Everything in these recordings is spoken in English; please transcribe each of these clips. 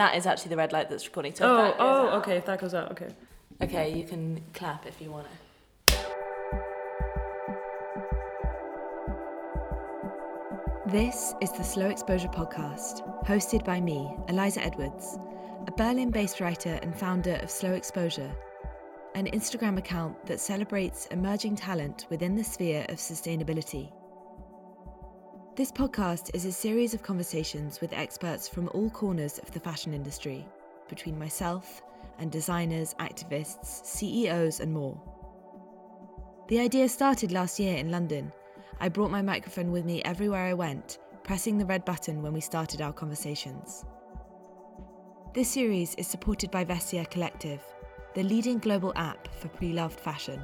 That is actually the red light that's recording. So if Oh, that oh, out- okay. If that goes out, okay. Okay, you can clap if you want to. This is the Slow Exposure Podcast, hosted by me, Eliza Edwards, a Berlin based writer and founder of Slow Exposure, an Instagram account that celebrates emerging talent within the sphere of sustainability. This podcast is a series of conversations with experts from all corners of the fashion industry, between myself and designers, activists, CEOs, and more. The idea started last year in London. I brought my microphone with me everywhere I went, pressing the red button when we started our conversations. This series is supported by Vestiaire Collective, the leading global app for pre loved fashion.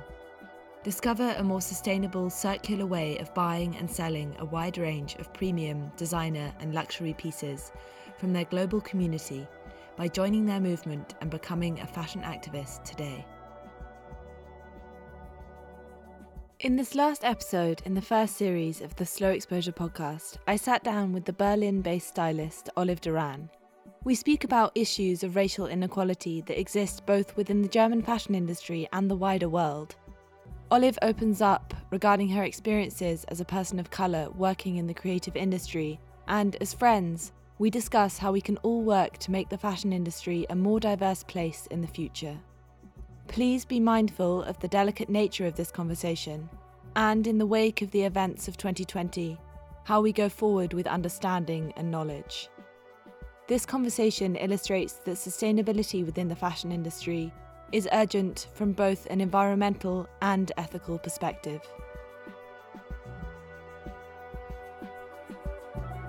Discover a more sustainable, circular way of buying and selling a wide range of premium, designer, and luxury pieces from their global community by joining their movement and becoming a fashion activist today. In this last episode in the first series of the Slow Exposure podcast, I sat down with the Berlin based stylist Olive Duran. We speak about issues of racial inequality that exist both within the German fashion industry and the wider world. Olive opens up regarding her experiences as a person of colour working in the creative industry, and as friends, we discuss how we can all work to make the fashion industry a more diverse place in the future. Please be mindful of the delicate nature of this conversation, and in the wake of the events of 2020, how we go forward with understanding and knowledge. This conversation illustrates that sustainability within the fashion industry is urgent from both an environmental and ethical perspective.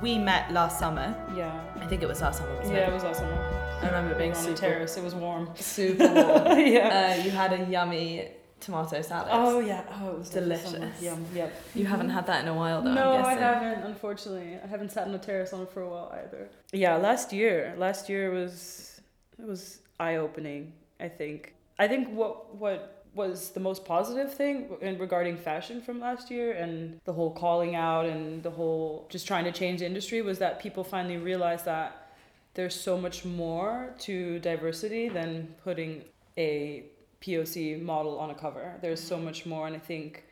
We met last summer. Yeah. I think it was last summer. Wasn't Yeah, it? it was last summer. I remember being on the terrace. It was warm. super warm. yeah. uh, you had a yummy tomato salad. oh yeah. Oh, it was lovely delicious. Yum. Yep. You haven't had that in a while, though. no, I'm I haven't. Unfortunately, I haven't sat on a terrace on it for a while either. Yeah, last year. Last year was it was eye opening. I think. I think what what was the most positive thing in regarding fashion from last year and the whole calling out and the whole just trying to change the industry was that people finally realized that there's so much more to diversity than putting a POC model on a cover. There's so much more, and I think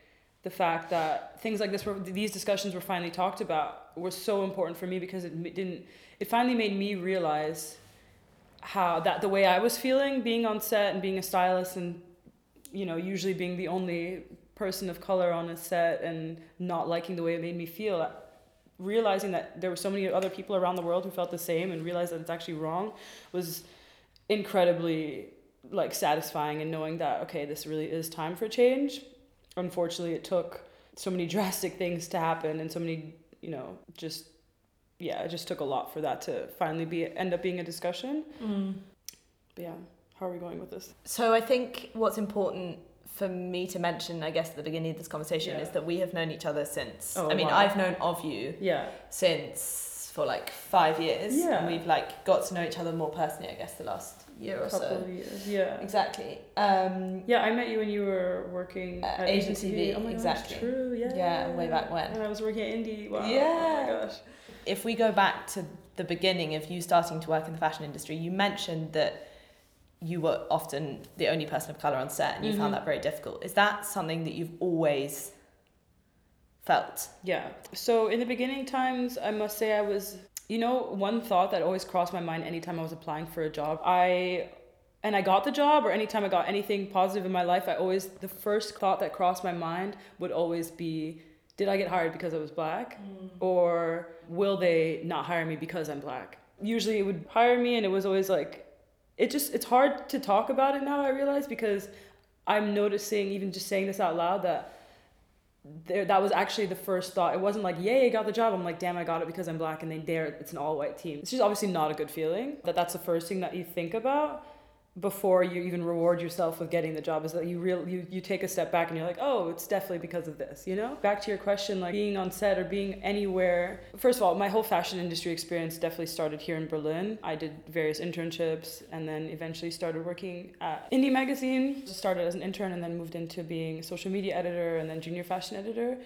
the fact that things like this were these discussions were finally talked about were so important for me because it didn't it finally made me realize how that the way I was feeling being on set and being a stylist and you know usually being the only person of color on a set and not liking the way it made me feel uh, realizing that there were so many other people around the world who felt the same and realized that it's actually wrong was incredibly like satisfying and knowing that okay this really is time for change. Unfortunately it took so many drastic things to happen and so many you know just yeah it just took a lot for that to finally be end up being a discussion Mm. but yeah how are we going with this So I think what's important for me to mention, I guess, at the beginning of this conversation Yeah. is that we have known each other since. Oh, I mean, wow. I've known of you yeah since for like five years. Yeah. And we've like got to know each other more personally, I guess, the last year or couple so. of years yeah Exactly. Um, yeah I met you when you were working Uh, at Asian Asian TV, Oh my exactly. gosh, true. Yeah. Yeah, way back when. And I was working at Indie. Wow. Yeah. Oh my gosh. If we go back to the beginning of you starting to work in the fashion industry, you mentioned that you were often the only person of color on set and you Mhm. found that very difficult. Is that something that you've always felt? Yeah. So in the beginning times, I must say I was, you know, one thought that always crossed my mind anytime I was applying for a job. I and I got the job or anytime I got anything positive in my life, I always the first thought that crossed my mind would always be did I get hired because I was black mm. or will they not hire me because I'm black? Usually it would hire me and it was always like it just it's hard to talk about it now I realize because I'm noticing even just saying this out loud that there that was actually the first thought. It wasn't like, yay, I got the job. I'm like, damn, I got it because I'm black and they dare it's an all white team. It's just obviously not a good feeling. That that's the first thing that you think about before you even reward yourself with getting the job is that you real you, you take a step back and you're like, oh, it's definitely because of this, you know? Back to your question, like being on set or being anywhere. First of all, my whole fashion industry experience definitely started here in Berlin. I did various internships and then eventually started working at Indie Magazine. Started as an intern and then moved into being social media editor and then junior fashion editor.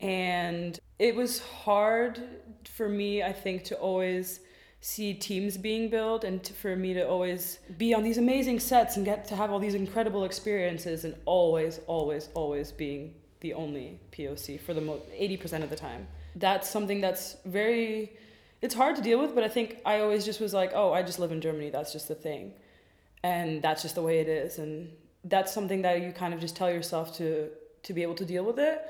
And it was hard for me, I think, to always see teams being built and to, for me to always be on these amazing sets and get to have all these incredible experiences and always always always being the only poc for the most 80% of the time. That's something that's very it's hard to deal with but i think i always just was like oh i just live in germany that's just the thing. And that's just the way it is. And that's something that you kind of just tell yourself to to be able to deal with it.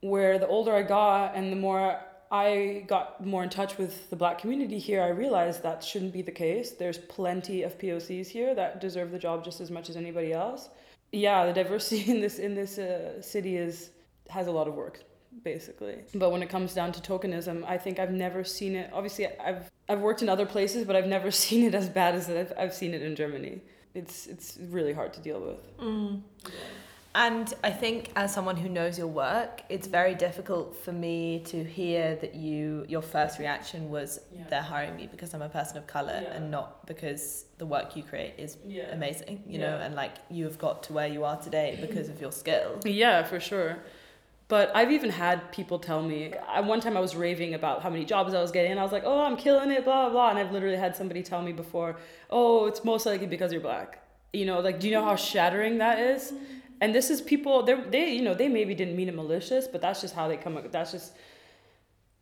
Where the older i got and the more I got more in touch with the black community here, I realized that shouldn't be the case. There's plenty of POCs here that deserve the job just as much as anybody else. Yeah, the diversity in this in this uh, city is has a lot of work basically. But when it comes down to tokenism, I think I've never seen it. Obviously, I've I've worked in other places, but I've never seen it as bad as I've, I've seen it in Germany. It's it's really hard to deal with. Mm. Yeah. And I think as someone who knows your work, it's very difficult for me to hear that you your first reaction was yeah. they're hiring me because I'm a person of color yeah. and not because the work you create is yeah. amazing, you know, and like you have got to where you are today because of your skill. Yeah, for sure. But I've even had people tell me. I, one time I was raving about how many jobs I was getting, and I was like, "Oh, I'm killing it," blah blah. blah. And I've literally had somebody tell me before, "Oh, it's most likely because you're black." You know, like, do you know how shattering that is? Mm-hmm. And this is people they they you know they maybe didn't mean it malicious but that's just how they come up that's just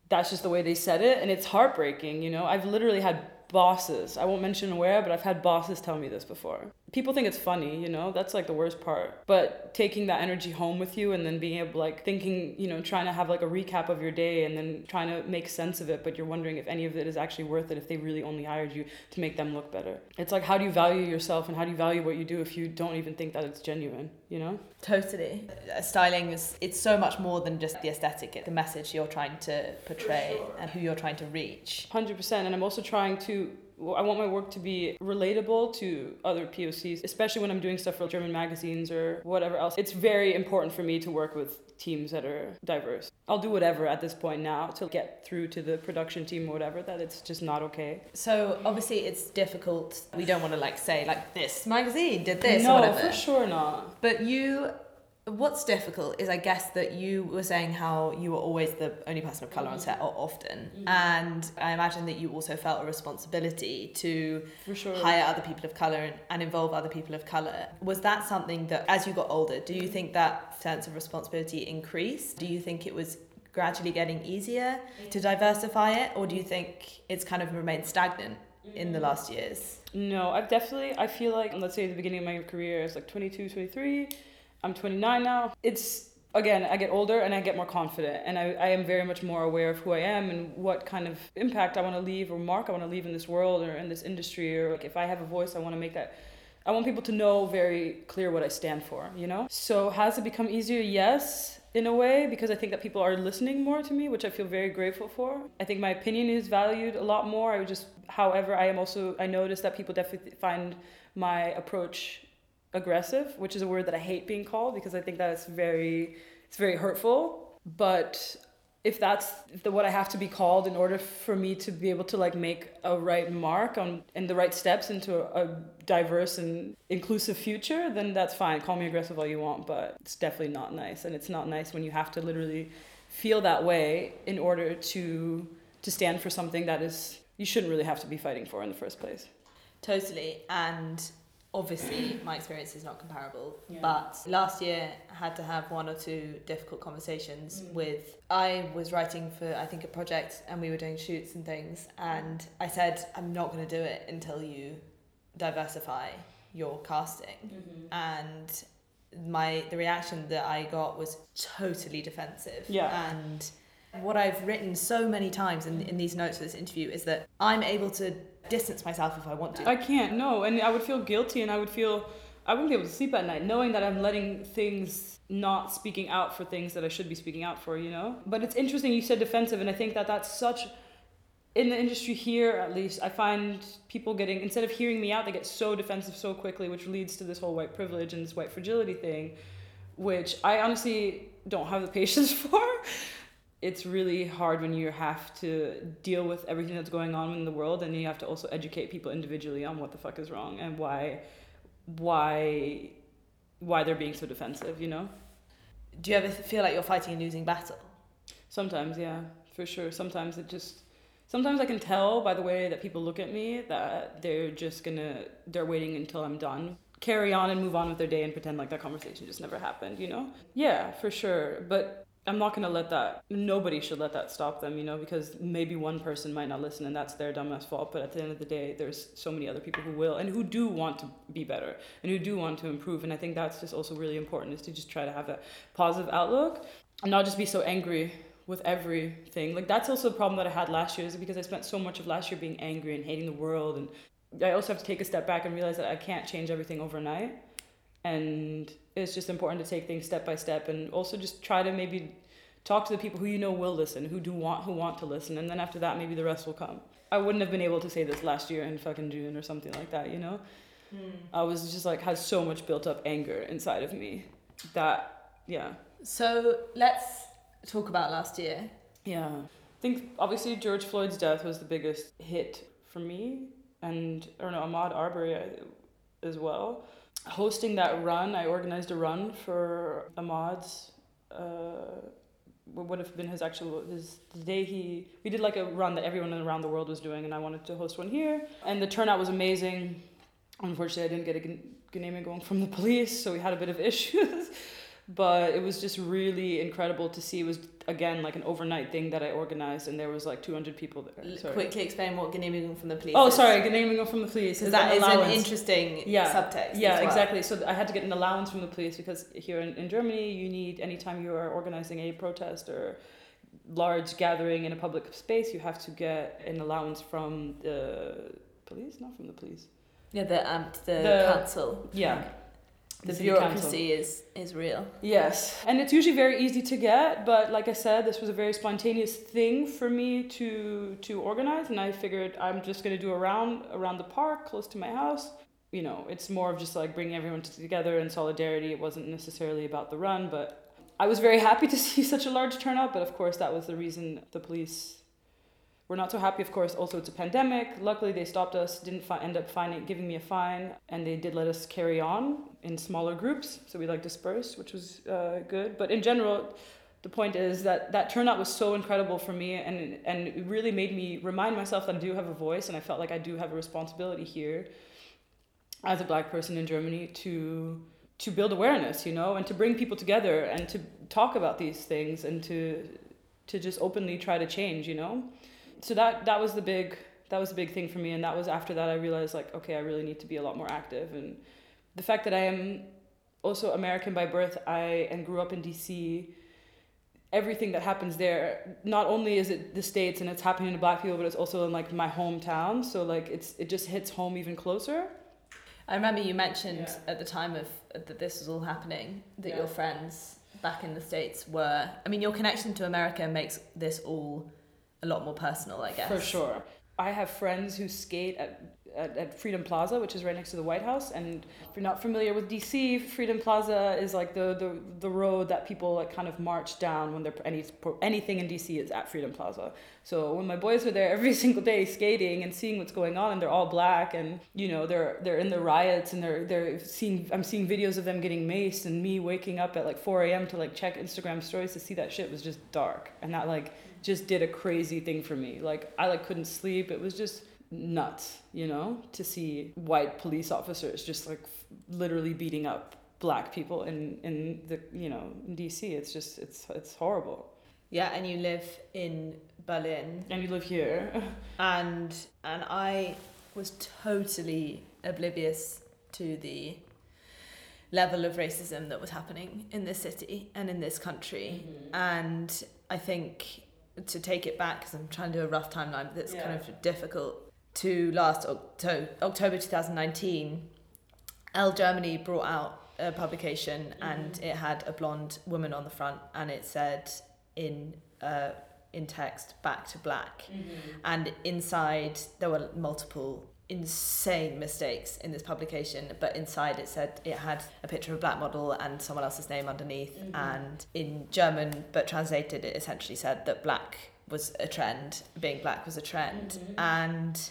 that's just the way they said it. And it's heartbreaking you know? I've literally had bosses i won't mention where but i've had bosses tell me this before people think it's funny, you know, that's like the worst part. But taking that energy home with you and then being able, like, thinking, you know, trying to have like a recap of your day and then trying to make sense of it, but you're wondering if any of it is actually worth it if they really only hired you to make them look better. It's like, how do you value yourself and how do you value what you do if you don't even think that it's genuine, you know? Totally. Uh, styling is, it's so much more than just the aesthetic, the message you're trying to portray sure. and who you're trying to reach. 100%. And I'm also trying to I want my work to be relatable to other POCs, especially when I'm doing stuff for German magazines or whatever else. It's very important for me to work with teams that are diverse. I'll do whatever at this point now to get through to the production team or whatever that it's just not okay. So obviously it's difficult. We don't want to like say like this magazine did this no, for sure not. But you What's difficult is, I guess, that you were saying how you were always the only person of colour on set, or often, mm-hmm. and I imagine that you also felt a responsibility to sure. hire other people of colour and, and involve other people of colour. Was that something that, as you got older, do you think that sense of responsibility increased? Do you think it was gradually getting easier to diversify it, or do you think it's kind of remained stagnant in the last years? No, I've definitely, I feel like, let's say at the beginning of my career, it's like 22, 23 I'm 29 now. It's again, I get older and I get more confident, and I, I am very much more aware of who I am and what kind of impact I want to leave or mark I want to leave in this world or in this industry, or like if I have a voice, I want to make that. I want people to know very clear what I stand for, you know? So, has it become easier? Yes, in a way, because I think that people are listening more to me, which I feel very grateful for. I think my opinion is valued a lot more. I just, however, I am also, I notice that people definitely find my approach aggressive, which is a word that I hate being called because I think that it's very it's very hurtful. But if that's the, what I have to be called in order for me to be able to like make a right mark on and the right steps into a, a diverse and inclusive future, then that's fine. Call me aggressive all you want, but it's definitely not nice, and it's not nice when you have to literally feel that way in order to to stand for something that is you shouldn't really have to be fighting for in the first place. Totally, and obviously my experience is not comparable yeah. but last year I had to have one or two difficult conversations mm. with I was writing for I think a project and we were doing shoots and things and I said I'm not going to do it until you diversify your casting mm-hmm. and my the reaction that I got was totally defensive yeah and what I've written so many times in, in these notes for this interview is that I'm able to distance myself if I want to. I can't, no. And I would feel guilty and I would feel, I wouldn't be able to sleep at night knowing that I'm letting things not speaking out for things that I should be speaking out for, you know? But it's interesting you said defensive, and I think that that's such. In the industry here, at least, I find people getting, instead of hearing me out, they get so defensive so quickly, which leads to this whole white privilege and this white fragility thing, which I honestly don't have the patience for it's really hard when you have to deal with everything that's going on in the world and you have to also educate people individually on what the fuck is wrong and why why why they're being so defensive you know do you ever feel like you're fighting a losing battle sometimes yeah for sure sometimes it just sometimes I can tell by the way that people look at me that they're just gonna they're waiting until I'm done. Carry on and move on with their day and pretend like that conversation just never happened, you know? Yeah, for sure. But I'm not gonna let that. Nobody should let that stop them, you know, because maybe one person might not listen, and that's their dumbass fault. But at the end of the day, there's so many other people who will, and who do want to be better, and who do want to improve. And I think that's just also really important is to just try to have a positive outlook, and not just be so angry with everything. Like that's also a problem that I had last year, is because I spent so much of last year being angry and hating the world, and I also have to take a step back and realize that I can't change everything overnight and it's just important to take things step by step and also just try to maybe talk to the people who you know will listen who do want who want to listen and then after that maybe the rest will come. I wouldn't have been able to say this last year in fucking june or something like that you know? Mm. i was just like had so much built up anger inside of me that yeah. So let's talk about last year. Yeah. I think obviously george floyd's death was the biggest hit for me and or no ahmaud arbery as well hosting that run, I organized a run for Ahmaud's. Uh, what would have been his actual his the day he we did like a run that everyone around the world was doing, and I wanted to host one here, and the turnout was amazing. Unfortunately, I didn't get a Genehmigung going from the police, so we had a bit of issues but it was just really incredible to see. It was again like an overnight thing that I organized, and there was like 200 people there. Sorry. Quickly explain what Genehmigung from the police. Oh, is. sorry, Genehmigung from the police. Because that an is an interesting yeah. subtext. Yeah, well. exactly. So I had to get an allowance from the police because here in, in Germany, you need anytime you are organizing a protest or large gathering in a public space, you have to get an allowance from the police, not from the police. Yeah, the um, the, the council. Yeah the, the bureaucracy is is real. Yes, and it's usually very easy to get, but like I said, this was a very spontaneous thing for me to to organize, and I figured I'm just gonna do a round around the park close to my house. You know, it's more of just like bringing everyone together in solidarity. It wasn't necessarily about the run, but I was very happy to see such a large turnout. But of course, that was the reason the police we're not so happy, of course. Also, it's a pandemic. Luckily, they stopped us, didn't fi- end up finding, giving me a fine, and they did let us carry on in smaller groups. So we like dispersed, which was uh, good. But in general, the point is that that turnout was so incredible for me, and and it really made me remind myself that I do have a voice, and I felt like I do have a responsibility here, as a black person in Germany, to to build awareness, you know, and to bring people together and to talk about these things and to to just openly try to change, you know so that that was the big that was a big thing for me and that was after that i realized like okay i really need to be a lot more active and the fact that i am also american by birth i and grew up in dc everything that happens there not only is it the states and it's happening to black people but it's also in like my hometown so like it's it just hits home even closer i remember you mentioned yeah. at the time of that this was all happening that yeah. your friends back in the states were i mean your connection to america makes this all a lot more personal, I guess. For sure. I have friends who skate at, at, at, Freedom Plaza, which is right next to the White House. And if you're not familiar with DC, Freedom Plaza is like the, the, the road that people like kind of march down when they're any anything in DC is at Freedom Plaza. So when my boys are there every single day skating and seeing what's going on, and they're all black, and you know they're they're in the riots, and they're they're seeing I'm seeing videos of them getting maced, and me waking up at like 4 a.m. to like check Instagram stories to see that shit was just dark, and that like just did a crazy thing for me. Like I like couldn't sleep. It was just nuts, you know, to see white police officers just like literally beating up black people in in the you know in DC. It's just it's it's horrible. Yeah, and you live in Berlin. And you live here. and and I was totally oblivious to the level of racism that was happening in this city and in this country. Mm-hmm. And I think to take it back because I'm trying to do a rough timeline, but it's yeah. kind of difficult. To last October, October 2019, Elle Germany brought out a publication mm-hmm. and it had a blonde woman on the front and it said in uh, in text back to black mm-hmm. and inside there were multiple insane mistakes in this publication, but inside it said it had a picture of a black model and someone else's name underneath. Mm-hmm. And in German, but translated, it essentially said that black was a trend, being black was a trend. Mm-hmm. And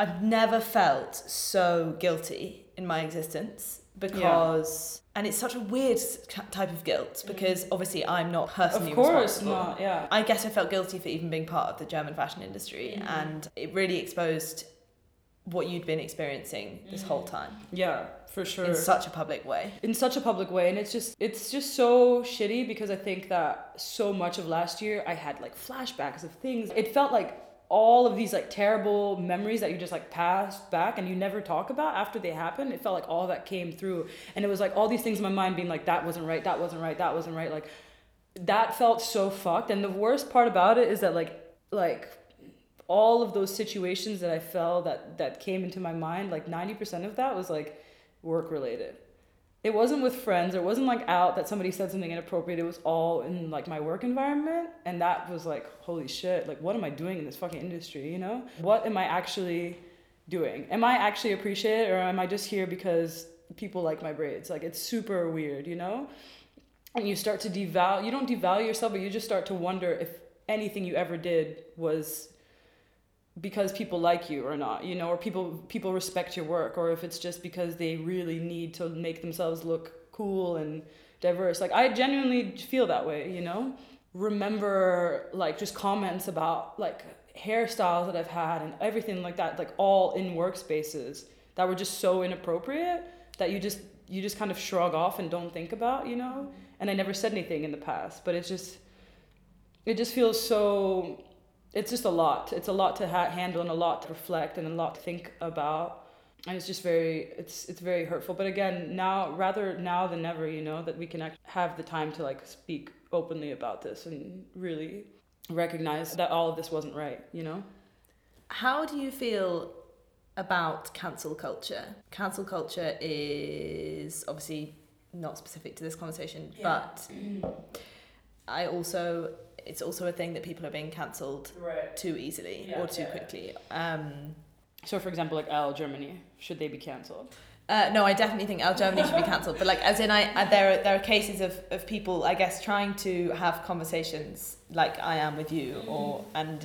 I've never felt so guilty in my existence because and it's such a weird type of guilt because obviously I'm not personally Of course not. Yeah. I guess I felt guilty for even being part of the German fashion industry, Mm-hmm. and it really exposed what you'd been experiencing this whole time Yeah, for sure. in such a public way. in such a public way and it's just it's just so shitty because i think that so much of last year i had like flashbacks of things it felt like all of these like terrible memories that you just like passed back and you never talk about after they happen it felt like all that came through. And it was like all these things in my mind being like that wasn't right that wasn't right that wasn't right like that felt so fucked. And the worst part about it is that like like all of those situations that i felt that that came into my mind like 90% of that was like work related it wasn't with friends. It wasn't like out that somebody said something inappropriate. It was all in like my work environment and that was like holy shit. Like what am i doing in this fucking industry you know? What am i actually doing? Am i actually appreciated or am i just here because people like my braids? Like it's super weird you know? And you start to devalue you don't devalue yourself but you just start to wonder if anything you ever did was because people like you or not you know or people people respect your work or if it's just because they really need to make themselves look cool and diverse. Like i genuinely feel that way you know? Remember like just comments about like hairstyles that i've had and everything like that like all in workspaces that were just so inappropriate that you just you just kind of shrug off and don't think about you know? And i never said anything in the past but it's just it just feels so it's just a lot. It's a lot to ha- handle and a lot to reflect and a lot to think about. And it's just very it's it's very hurtful. But again now rather now than never you know that we can act- have the time to like speak openly about this and really recognize that all of this wasn't right you know? How do you feel about cancel culture? Cancel culture is obviously not specific to this conversation, but I also it's also a thing that people are being cancelled right too easily Yeah, or too yeah, yeah. quickly. Um, so for example like Elle Germany should they be cancelled Uh, no, I definitely think Elle Germany should be cancelled. But like, as in, I uh, there are, there are cases of, of people, I guess, trying to have conversations like I am with you, or and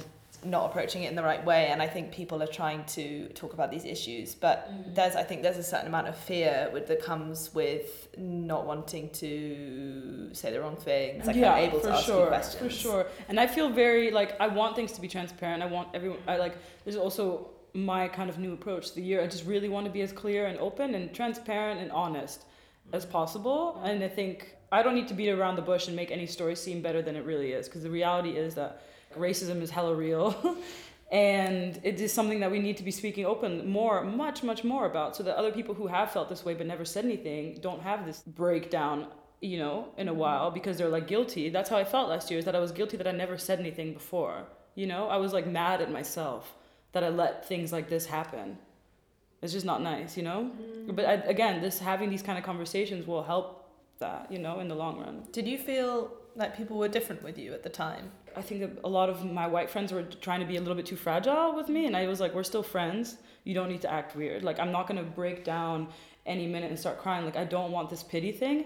not approaching it in the right way. And I think people are trying to talk about these issues, but mm. there's I think there's a certain amount of fear with, that comes with not wanting to say the wrong things. Like I'm able to for ask sure, you questions. For sure. And I feel very like I want things to be transparent. I want everyone I like there's also my kind of new approach to the year. I just really want to be as clear and open and transparent and honest as mm. possible. And I think I don't need to beat around the bush and make any story seem better than it really is because the reality is that racism is hella real. and it is something that we need to be speaking open more much much more about so that other people who have felt this way but never said anything don't have this breakdown you know in a mm-hmm. while because they're like guilty. That's how i felt last year is that i was guilty that i never said anything before you know? I was like mad at myself that i let things like this happen. It's just not nice you know? Mm-hmm. But I, again this having these kind of conversations will help that you know in the long run. Did you feel like people were different with you at the time? I think a lot of my white friends were trying to be a little bit too fragile with me, and I was like, "We're still friends. You don't need to act weird. Like, I'm not gonna break down any minute and start crying. Like, I don't want this pity thing."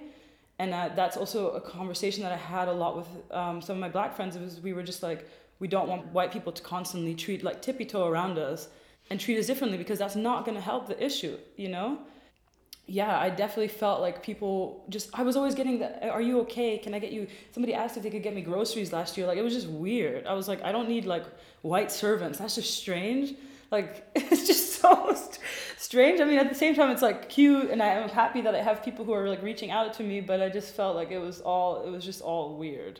And uh, that's also a conversation that I had a lot with um, some of my black friends. It was we were just like, we don't want white people to constantly treat like tippy toe around us and treat us differently because that's not gonna help the issue, you know yeah, I definitely felt like people just. I was always getting the. Are you okay? Can I get you? Somebody asked if they could get me groceries last year. Like it was just weird. I was like, I don't need like white servants. That's just strange. Like it's just so st- strange. I mean, at the same time, it's like cute, and I am happy that I have people who are like reaching out to me. But I just felt like it was all. It was just all weird.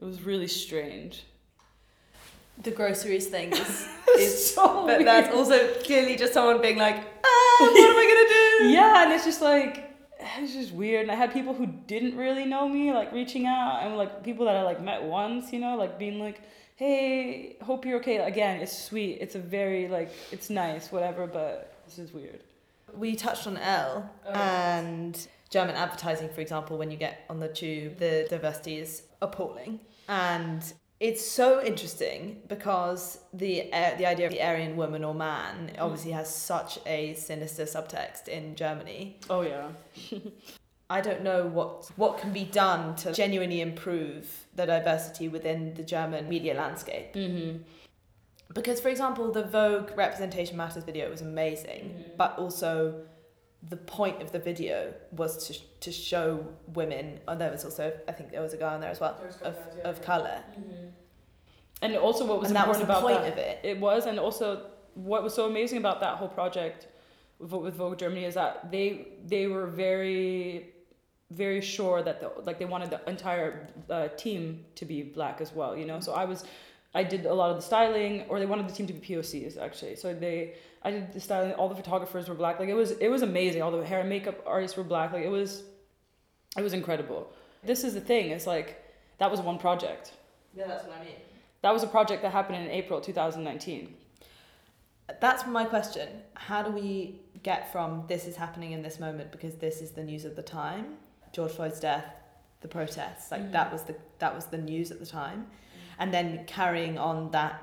It was really strange. The groceries thing is, It's so but weird. that's also clearly just someone being like, ah, what am I gonna do? yeah, and it's just like it's just weird. And I had people who didn't really know me like reaching out, and like people that I like met once, you know, like being like, "Hey, hope you're okay." Again, it's sweet. It's a very like it's nice, whatever. But this is weird. We touched on Elle Oh. and German advertising, for example, when you get on the tube, the diversity is appalling. And it's so interesting because the uh, the idea of the Aryan woman or man obviously has such a sinister subtext in Germany. Oh yeah. I don't know what what can be done to genuinely improve the diversity within the German media landscape. Mm-hmm. Because, for example, the Vogue Representation Matters video was amazing, but also the point of the video was to to show women. Oh, there was also I think there was a guy on there as well of of color. And also, what was and that was important the about point that, of it. it was, and also what was so amazing about that whole project with, with Vogue Germany is that they they were very very sure that the, like they wanted the entire uh, team to be black as well you know so i was i did a lot of the styling or they wanted the team to be pocs actually. So they i did the styling all the photographers were black. Like it was it was amazing. All the hair and makeup artists were black. Like it was it was incredible. This is the thing. It's like that was one project. Yeah, that's what I mean. that was a project that happened in april 2019 That's my question. How do we get from this is happening in this moment because this is the news of the time, George Floyd's death, the protests, like Mhm. that was the that was the news at the time, and then carrying on that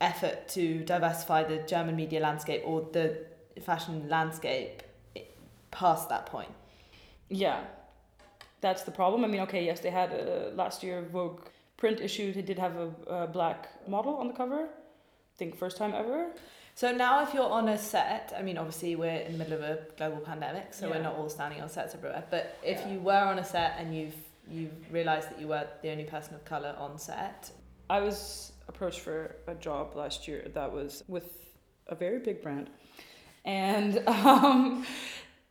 effort to diversify the German media landscape or the fashion landscape past that point. Yeah, that's the problem. I mean, okay, yes, they had uh, last year Vogue print issue. They did have a, a black model on the cover. I think first time ever. So now, if you're on a set, I mean, obviously we're in the middle of a global pandemic, so Yeah. we're not all standing on sets everywhere. But if Yeah. you were on a set and you've you've realised that you were the only person of colour on set, I was approached for a job last year that was with a very big brand, and um,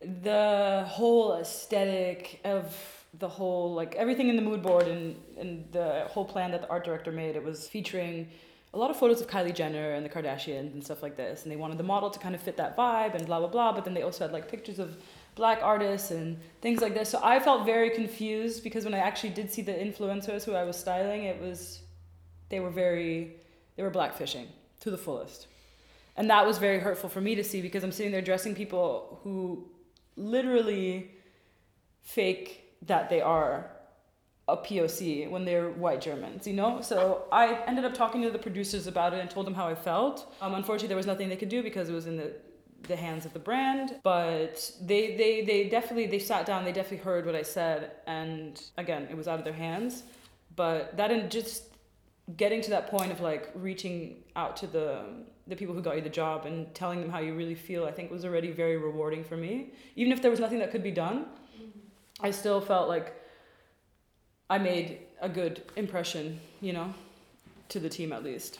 the whole aesthetic of the whole like everything in the mood board and and the whole plan that the art director made it was featuring a lot of photos of Kylie Jenner and the Kardashians and stuff like this. And they wanted the model to kind of fit that vibe and blah blah blah. But then they also had like pictures of black artists and things like this. So I felt very confused because when I actually did see the influencers who I was styling it was they were very they were blackfishing to the fullest. And that was very hurtful for me to see because i'm sitting there dressing people who literally fake that they are a poc when they're white germans you know? So i ended up talking to the producers about it and told them how i felt. Um, unfortunately there was nothing they could do because it was in the the hands of the brand but they they they definitely they sat down they definitely heard what i said and again it was out of their hands. But that didn't just getting to that point of like reaching out to the the people who got you the job and telling them how you really feel i think was already very rewarding for me. Even if there was nothing that could be done mm-hmm. i still felt like i made a good impression you know to the team at least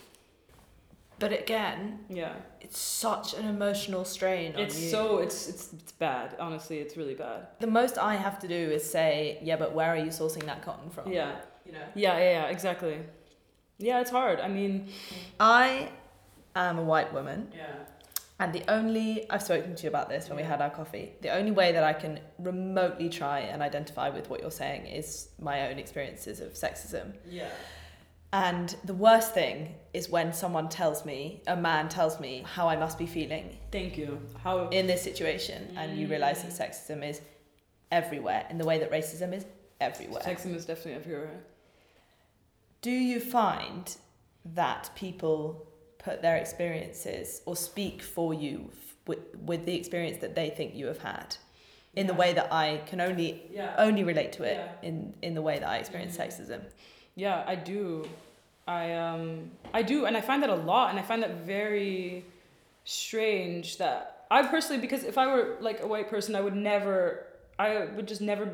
but again, yeah it's such an emotional strain on it's you. so it's it's it's bad honestly it's really bad the most I have to do is say, yeah, but where are you sourcing that cotton from? yeah you know. yeah yeah, yeah exactly yeah it's hard i mean I am a white woman. yeah And the only, I've spoken to you about this when we had our coffee, the only way that I can remotely try and identify with what you're saying is my own experiences of sexism. yeah And the worst thing is when someone tells me, a man tells me how I must be feeling thank you how in this situation, and you realize that sexism is everywhere in the way that racism is everywhere. sexism is definitely everywhere Do you find that people put their experiences or speak for you f- with, with the experience that they think you have had in the way that I can only yeah only relate to it Yeah. in, in the way that I experience Mhm. sexism? Yeah, I do. I um I do and I find that a lot and I find that very strange that I personally because if I were like a white person I would never I would just never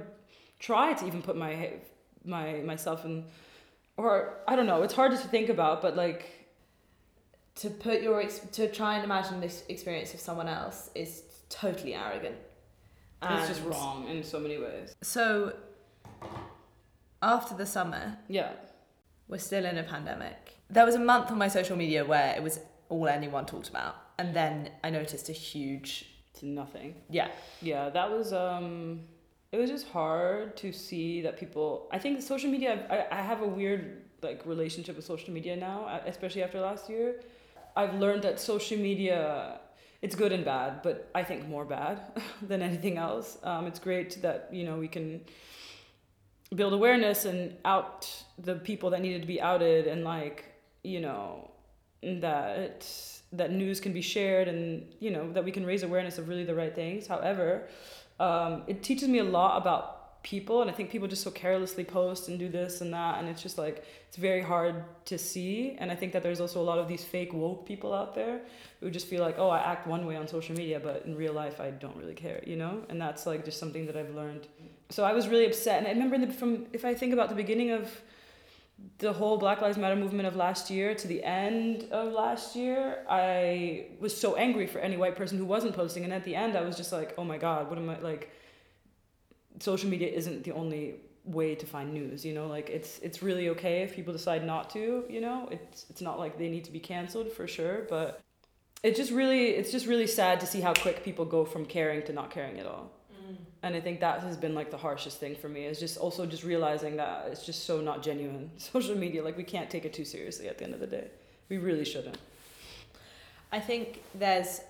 try to even put my my myself in or I don't know, it's hard to think about but like To put your ex- to try and imagine this experience of someone else is totally arrogant. and it's just wrong in so many ways. So after the summer, Yeah. we're still in a pandemic. There was a month on my social media where it was all anyone talked about, and then I noticed a huge to nothing. yeah. Yeah, that was um it was just hard to see that people I think social media I, I have a weird like relationship with social media now, uh, especially after last year. I've learned that social media it's good and bad, but I think more bad than anything else. Um, it's great that you know we can build awareness and out the people that needed to be outed, and like you know that that news can be shared, and you know that we can raise awareness of really the right things. However, um, it teaches me a lot about people and i think people just so carelessly post and do this and that and it's just like it's very hard to see and i think that there's also a lot of these fake woke people out there who just feel like oh i act one way on social media but in real life i don't really care you know and that's like just something that i've learned so i was really upset and i remember the, from if i think about the beginning of the whole Black Lives Matter movement of last year to the end of last year, I was so angry for any white person who wasn't posting. And at the end, I was just like, oh my God, what am I like? social media isn't the only way to find news you know like it's it's really okay if people decide not to you know it's it's not like they need to be canceled for sure but it's just really it's just really sad to see how quick people go from caring to not caring at all. And i think that has been like the harshest thing for me is just also just realizing that it's just so not genuine social media like we can't take it too seriously at the end of the day we really shouldn't i think there's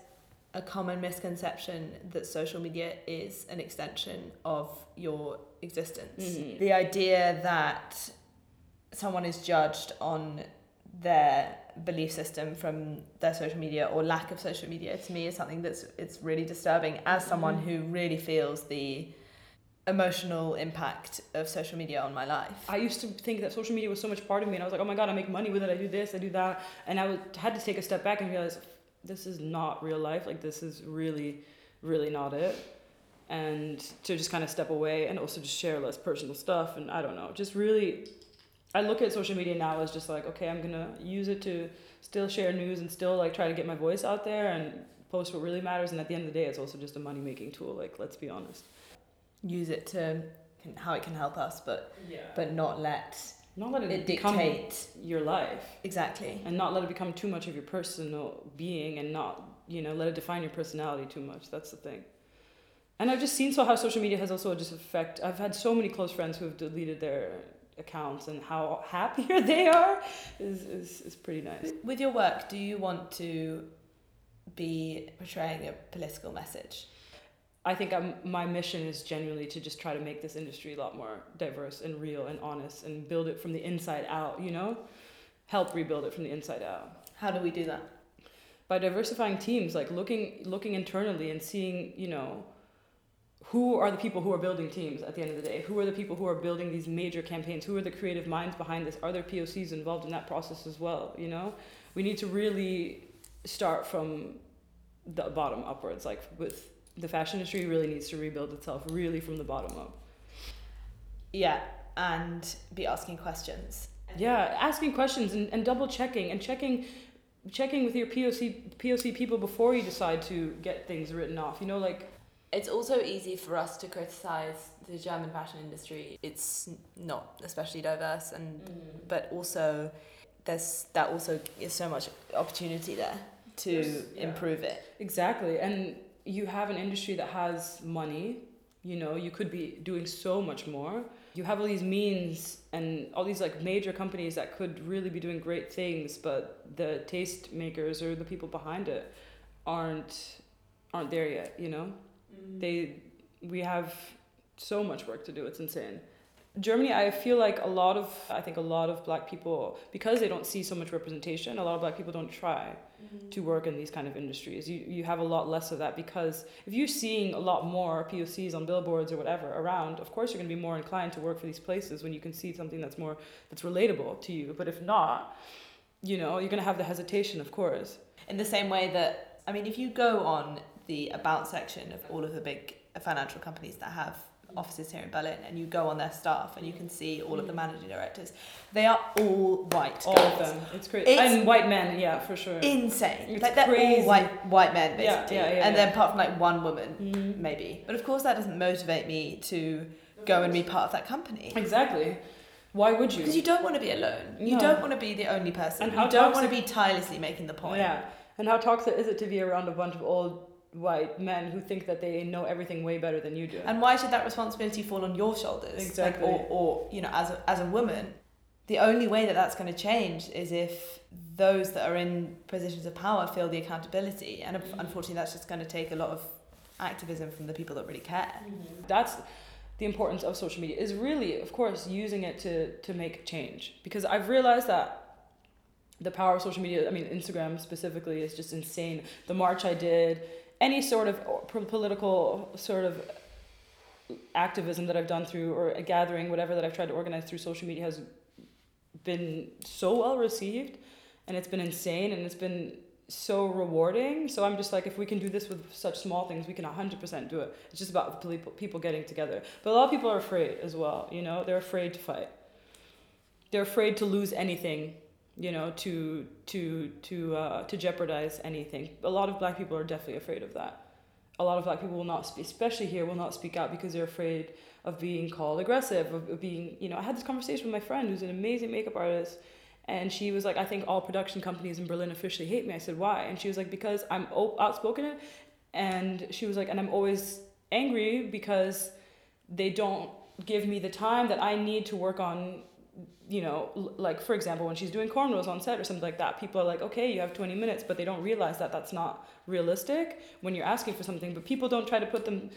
a common misconception that social media is an extension of your existence. Mm-hmm. The idea that someone is judged on their belief system from their social media or lack of social media to me is something that's it's really disturbing as someone mm-hmm. who really feels the emotional impact of social media on my life. I used to think that social media was so much part of me and I was like, "Oh my god, I make money with it. I do this, I do that." And I had to take a step back and realize this is not real life. Like this is really, really not it. And to just kind of step away and also just share less personal stuff. And I don't know, just really, I look at social media now as just like, okay, I'm gonna use it to still share news and still like try to get my voice out there and post what really matters. And at the end of the day, it's also just a money making tool. Like, let's be honest. Use it to how it can help us, but yeah. but not let not let it, it dictate your life exactly and not let it become too much of your personal being and not you know let it define your personality too much that's the thing and i've just seen so how social media has also just affect i've had so many close friends who have deleted their accounts and how happier they are is, is, is pretty nice with your work do you want to be portraying a political message I think I'm, my mission is genuinely to just try to make this industry a lot more diverse and real and honest and build it from the inside out, you know? Help rebuild it from the inside out. How do we do that? By diversifying teams, like looking looking internally and seeing, you know, who are the people who are building teams at the end of the day? Who are the people who are building these major campaigns? Who are the creative minds behind this? Are there POCs involved in that process as well? You know? We need to really start from the bottom upwards, like with the fashion industry really needs to rebuild itself really from the bottom up. Yeah, and be asking questions. Yeah, asking questions and, and double checking and checking checking with your POC POC people before you decide to get things written off. You know, like it's also easy for us to criticize the German fashion industry. It's not especially diverse and mm. but also there's that also is so much opportunity there to yeah. improve it. Exactly. And you have an industry that has money you know you could be doing so much more you have all these means and all these like major companies that could really be doing great things but the taste makers or the people behind it aren't aren't there yet you know mm. they we have so much work to do it's insane Germany, I feel like a lot of, I think a lot of black people, because they don't see so much representation, a lot of black people don't try mm-hmm. to work in these kind of industries. You, you have a lot less of that because if you're seeing a lot more POCs on billboards or whatever around, of course you're going to be more inclined to work for these places when you can see something that's more, that's relatable to you. But if not, you know, you're going to have the hesitation, of course. In the same way that, I mean, if you go on the About section of all of the big financial companies that have offices here in Berlin and you go on their staff and you can see all of the mm. managing directors. They are all white. All guys. of them. It's crazy. And white men, yeah, for sure. Insane. It's like they're crazy. all white white men basically. Yeah, yeah, yeah, and then apart from like one woman, mm-hmm. maybe. But of course that doesn't motivate me to go and be part of that company. Exactly. Why would you? Because you don't want to be alone. You don't want to be the only person. And you don't want to be tirelessly making the point. Yeah. And how toxic is it to be around a bunch of old white men who think that they know everything way better than you do. And why should that responsibility fall on your shoulders? Exactly. Like, or, or, you know, as a, as a woman, the only way that that's going to change is if those that are in positions of power feel the accountability. And mm-hmm. unfortunately, that's just going to take a lot of activism from the people that really care. Mm-hmm. That's the importance of social media is really, of course, using it to, to make change. Because I've realized that the power of social media, I mean, Instagram specifically, is just insane. The march I did, any sort of political sort of activism that I've done through or a gathering, whatever that I've tried to organize through social media has been so well received and it's been insane and it's been so rewarding. So I'm just like, if we can do this with such small things, we can 100% do it. It's just about people, getting together. But a lot of people are afraid as well, you know, they're afraid to fight. They're afraid to lose anything, you know, to, to, to, uh, to jeopardize anything. A lot of black people are definitely afraid of that. A lot of black people will not speak, especially here, will not speak out because they're afraid of being called aggressive, of being, you know, I had this conversation with my friend who's an amazing makeup artist and she was like, I think all production companies in Berlin officially hate me. I said, why? And she was like, because I'm outspoken. And she was like, and I'm always angry because they don't give me the time that I need to work on, you know, like for example, when she's doing cornrows on set or something like that, people are like, okay, you have 20 minutes, but they don't realize that that's not realistic when you're asking for something. But people don't try to put them,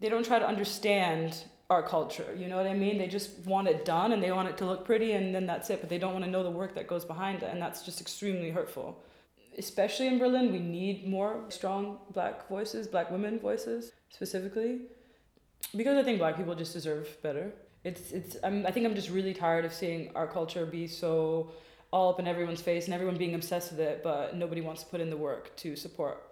they don't try to understand our culture. You know what I mean? They just want it done and they want it to look pretty and then that's it. But they don't want to know the work that goes behind it. And that's just extremely hurtful. Especially in Berlin, we need more strong black voices, black women voices specifically. Because I think black people just deserve better. It's, it's, I'm, I think I'm just really tired of seeing our culture be so all up in everyone's face and everyone being obsessed with it, but nobody wants to put in the work to support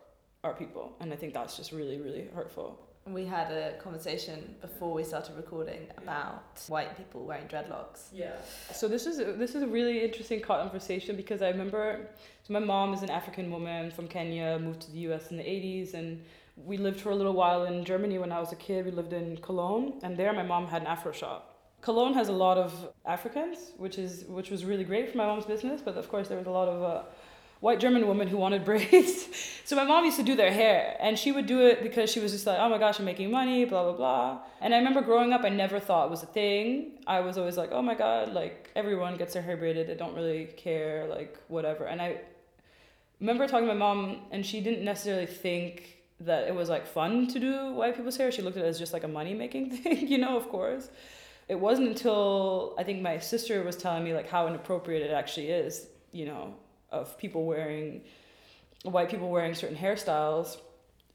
our people. And I think that's just really, really hurtful we had a conversation before we started recording about white people wearing dreadlocks. Yeah. So this is this is a really interesting conversation because I remember so my mom is an African woman from Kenya, moved to the US in the 80s and we lived for a little while in Germany when I was a kid. We lived in Cologne and there my mom had an afro shop. Cologne has a lot of Africans, which is which was really great for my mom's business, but of course there was a lot of uh, white German women who wanted braids. so my mom used to do their hair, and she would do it because she was just like, oh my gosh, I'm making money, blah blah blah. And I remember growing up, I never thought it was a thing. I was always like, oh my god, like everyone gets their hair braided. They don't really care, like whatever. And I remember talking to my mom, and she didn't necessarily think that it was like fun to do white people's hair. She looked at it as just like a money making thing, you know, of course. It wasn't until I think my sister was telling me like how inappropriate it actually is, you know, of people wearing white people wearing certain hairstyles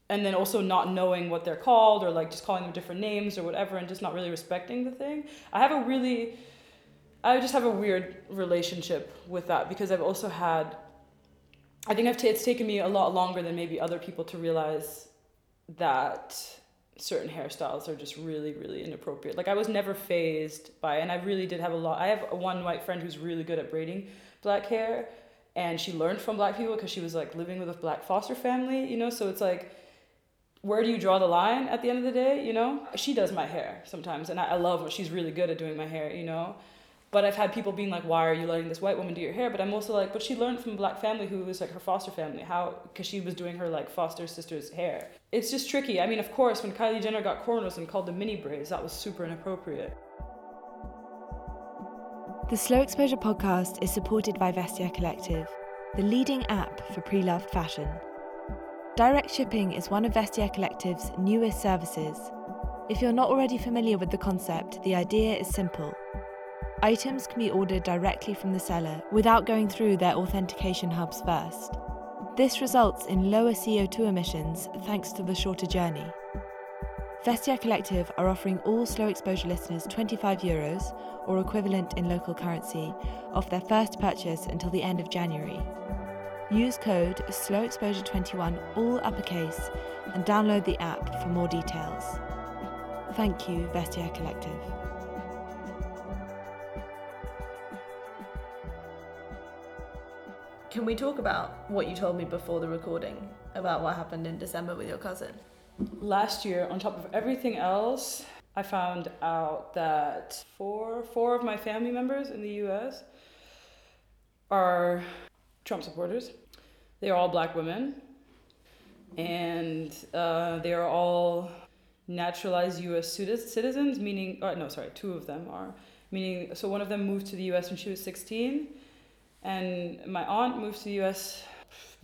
and then also not knowing what they're called or like just calling them different names or whatever and just not really respecting the thing i have a really i just have a weird relationship with that because i've also had i think I've t- it's taken me a lot longer than maybe other people to realize that certain hairstyles are just really really inappropriate. Like i was never phased by and i really did have a lot i have one white friend who's really good at braiding black hair and she learned from black people because she was like living with a black foster family you know? So it's like where do you draw the line at the end of the day you know? She does my hair sometimes and i, I love what she's really good at doing my hair you know but i've had people being like why are you letting this white woman do your hair but i'm also like but she learned from a black family who was like her foster family how because she was doing her like foster sister's hair it's just tricky i mean of course when kylie jenner got cornrows and called them mini braids that was super inappropriate the Slow Exposure podcast is supported by Vestiaire Collective, the leading app for pre loved fashion. Direct shipping is one of Vestiaire Collective's newest services. If you're not already familiar with the concept, the idea is simple. Items can be ordered directly from the seller without going through their authentication hubs first. This results in lower CO2 emissions thanks to the shorter journey. Vestiaire Collective are offering all slow exposure listeners 25 euros, or equivalent in local currency, off their first purchase until the end of January. Use code SLOWEXPOSURE21 all uppercase and download the app for more details. Thank you, Vestiaire Collective. Can we talk about what you told me before the recording about what happened in December with your cousin? last year, on top of everything else, I found out that four four of my family members in the U.S. are Trump supporters. They are all black women, and uh, they are all naturalized U.S. citizens. Meaning, or, uh, no, sorry, two of them are. Meaning, so one of them moved to the U.S. when she was 16, and my aunt moved to the U.S.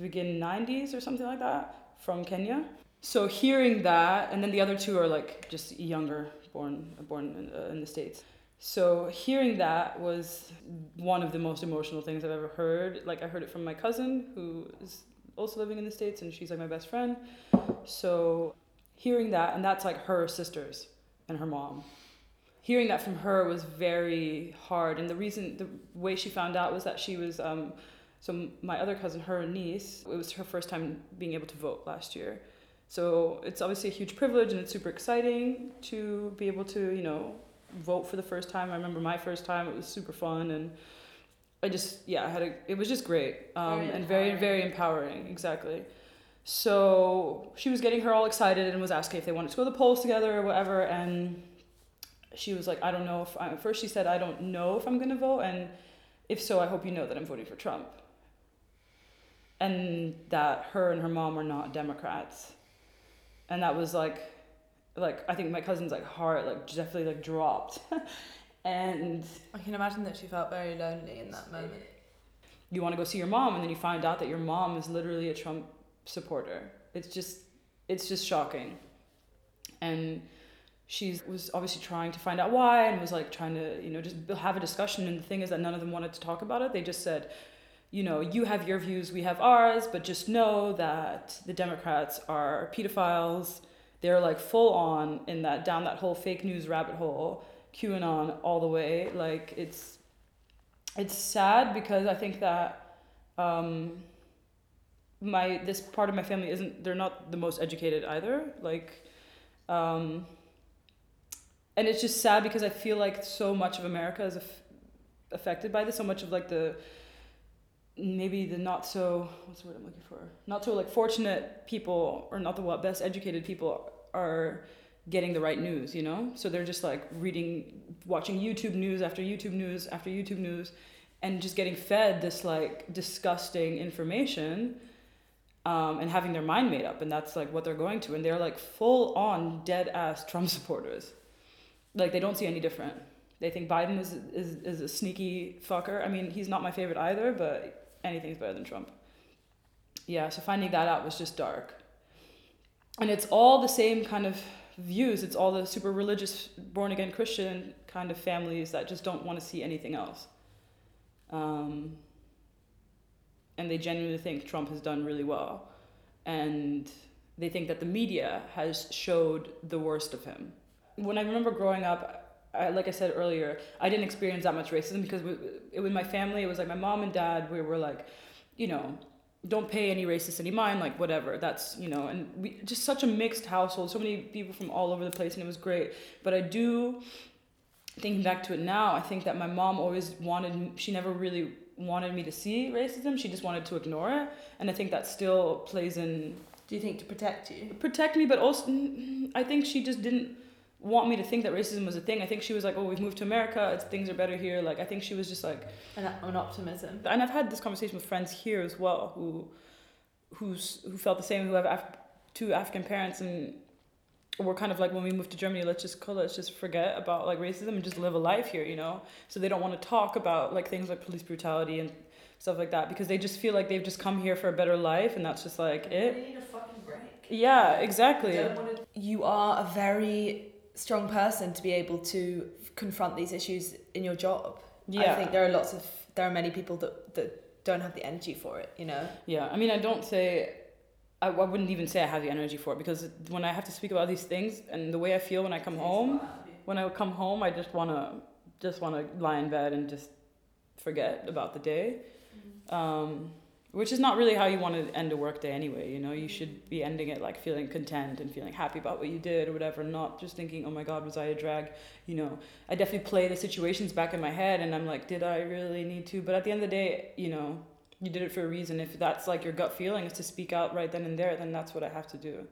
begin 90s or something like that from Kenya so hearing that, and then the other two are like just younger, born born in, uh, in the states. So hearing that was one of the most emotional things I've ever heard. Like I heard it from my cousin who is also living in the states, and she's like my best friend. So hearing that, and that's like her sisters, and her mom. Hearing that from her was very hard, and the reason, the way she found out was that she was, um, so my other cousin, her niece, it was her first time being able to vote last year. So it's obviously a huge privilege, and it's super exciting to be able to, you know, vote for the first time. I remember my first time; it was super fun, and I just, yeah, I had a, it was just great, um, Very and very, very empowering. Exactly. So she was getting her all excited and was asking if they wanted to go to the polls together or whatever. And she was like, I don't know if I, first she said, I don't know if I'm going to vote. And if so, I hope you know that I'm voting for Trump. And that her and her mom were not Democrats. And that was like, like, I think my cousin's like heart, like definitely like dropped. and I can imagine that she felt very lonely in that moment. you want to go see your mom and then you find out that your mom is literally a Trump supporter. It's just it's just shocking. And she was obviously trying to find out why and was like trying to, you know, just have a discussion and the thing is that none of them wanted to talk about it. They just said, you know, you have your views, we have ours, but just know that the Democrats are pedophiles. They're like full on in that down that whole fake news rabbit hole, QAnon all the way. Like it's it's sad because I think that um, my this part of my family isn't they're not the most educated either. Like, um, and it's just sad because I feel like so much of America is aff- affected by this. So much of like the maybe the not so what's the word I'm looking for? Not so like fortunate people or not the what best educated people are getting the right news you know? So they're just like reading watching youtube news after youtube news after youtube news and just getting fed this like disgusting information um, and having their mind made up. And that's like what they're going to. And they're like full on dead ass trump supporters like they don't see any different. They think biden is, is, is a sneaky fucker. I mean he's not my favorite either but anything's better than trump. Yeah so finding that out was just dark. And it's all the same kind of views. It's all the super religious born again christian kind of families that just don't want to see anything else. Um, and they genuinely think Trump has done really well, and they think that the media has showed the worst of him. When I remember growing up, I, like I said earlier, I didn't experience that much racism because we, it, with my family, it was like my mom and dad. We were like, you know, don't pay any racists any mind, like whatever. That's you know, and we just such a mixed household, so many people from all over the place, and it was great. But I do thinking back to it now, I think that my mom always wanted, she never really wanted me to see racism. She just wanted to ignore it. And I think that still plays in. Do you think to protect you? Protect me, but also, I think she just didn't want me to think that racism was a thing. I think she was like, oh, we've moved to America, it's, things are better here. Like, I think she was just like. An, an optimism. And I've had this conversation with friends here as well who, who's, who felt the same, who have Af- two African parents and we're kind of like when we moved to Germany, let's just call let's just forget about like racism and just live a life here, you know. So they don't want to talk about like things like police brutality and stuff like that because they just feel like they've just come here for a better life and that's just like it. They need a fucking break. Yeah, exactly. You are a very strong person to be able to confront these issues in your job. Yeah. I think there are lots of there are many people that that don't have the energy for it. You know. Yeah, I mean, I don't say. I, I wouldn't even say I have the energy for it because when I have to speak about these things and the way I feel when I come home, when I come home, I just wanna just wanna lie in bed and just forget about the day, um, which is not really how you want to end a work day anyway. You know, you should be ending it like feeling content and feeling happy about what you did or whatever, not just thinking, oh my god, was I a drag? You know, I definitely play the situations back in my head and I'm like, did I really need to? But at the end of the day, you know, you did it for a reason. If that's like your gut feeling is to speak out right then and there, then that's what I have to do.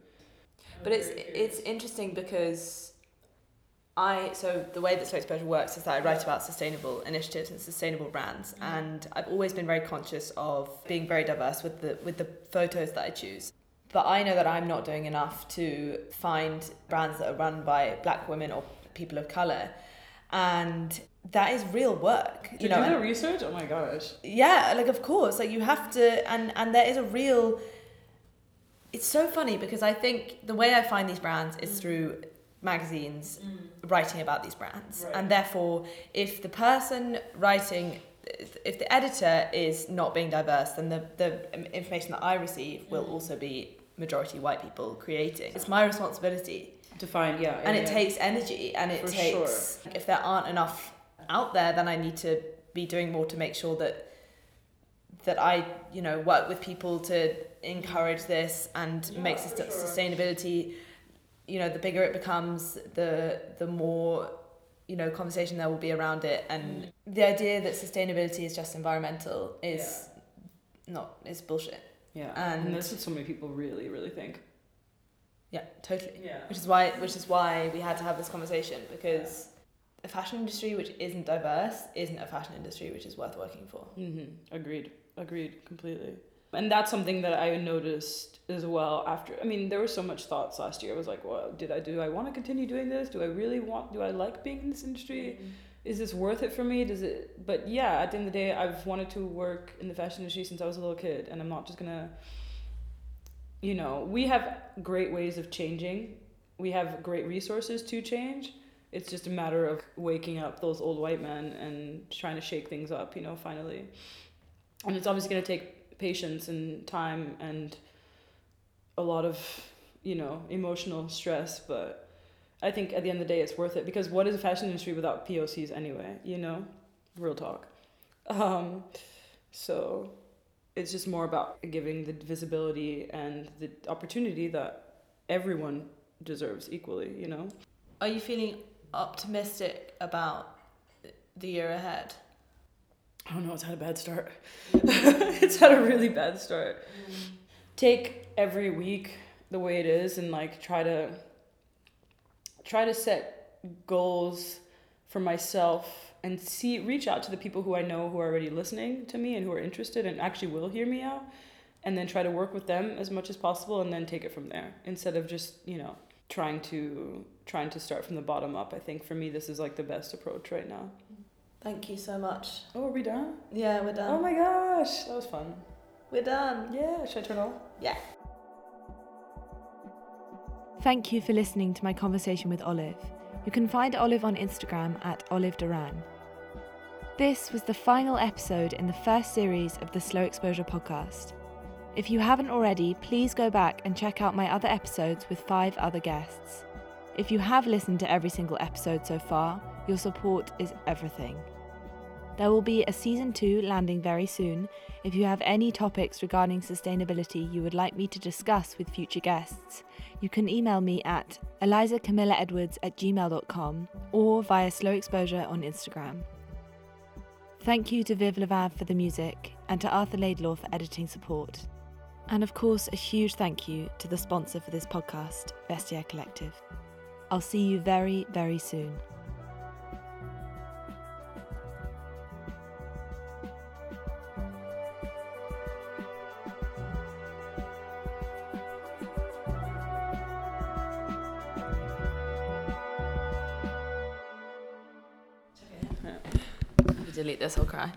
But it's it's interesting because I so the way that Slow Exposure works is that I write about sustainable initiatives and sustainable brands, mm-hmm. and I've always been very conscious of being very diverse with the with the photos that I choose. But I know that I'm not doing enough to find brands that are run by black women or people of color, and that is real work. Did You know, you do the research? Oh my gosh. yeah like of course like you have to and and there is a real it's so funny because i think the way i find these brands is mm. through magazines mm. writing about these brands Right. and therefore if the person writing if the editor is not being diverse then the, the information that i receive will mm. also be majority white people creating. It's my responsibility. To find, yeah. And yeah, it takes energy and it For takes if there aren't enough out there then I need to be doing more to make sure that that I, you know, work with people to encourage this and Yeah, make sus- sure. sustainability you know the bigger it becomes the the more you know conversation there will be around it and the idea that sustainability is just environmental is not is bullshit Yeah. and- And, that's what so many people really, really think. yeah totally Yeah. which is why which is why we had to have this conversation because a fashion industry which isn't diverse isn't a fashion industry which is worth working for Mm-hmm. Agreed. Agreed completely. And that's something that I noticed as well after. I mean, there were so much thoughts last year. I was like, well, did I do I want to continue doing this? Do I really want? Do I like being in this industry? Mm-hmm. Is this worth it for me? Does it? But yeah, at the end of the day, I've wanted to work in the fashion industry since I was a little kid, and I'm not just gonna. You know, we have great ways of changing. We have great resources to change. It's just a matter of waking up those old white men and trying to shake things up. You know, finally and it's obviously going to take patience and time and a lot of you know emotional stress but i think at the end of the day it's worth it because what is a fashion industry without pocs anyway you know? Real talk. Um, so it's just more about giving the visibility and the opportunity that everyone deserves equally you know? Are you feeling optimistic about the year ahead I don't know, it's had a bad start. it's had a really bad start. Take every week the way it is and like try to try to set goals for myself and see reach out to the people who I know who are already listening to me and who are interested and actually will hear me out and then try to work with them as much as possible and then take it from there instead of just, you know, trying to trying to start from the bottom up. I think for me this is like the best approach right now. Thank you so much Oh, are we done? yeah we're done Oh my gosh, that was fun. we're done Yeah, should I turn off? yeah Thank you for listening to my conversation with Olive. You can find Olive on Instagram at Olive Duran. This was the final episode in the first series of the Slow Exposure podcast. If you haven't already, please go back and check out my other episodes with five other guests. If you have listened to every single episode so far, your support is everything. There will be a season two landing very soon. If you have any topics regarding sustainability you would like me to discuss with future guests, you can email me at elizacamillaedwards at gmail.com or via Slow Exposure on Instagram. Thank you to Viv le Vav for the music and to Arthur Laidlaw for editing support. And of course, a huge thank you to the sponsor for this podcast, Vestiaire Collective. I'll see you very, very soon. Delete this i'll cry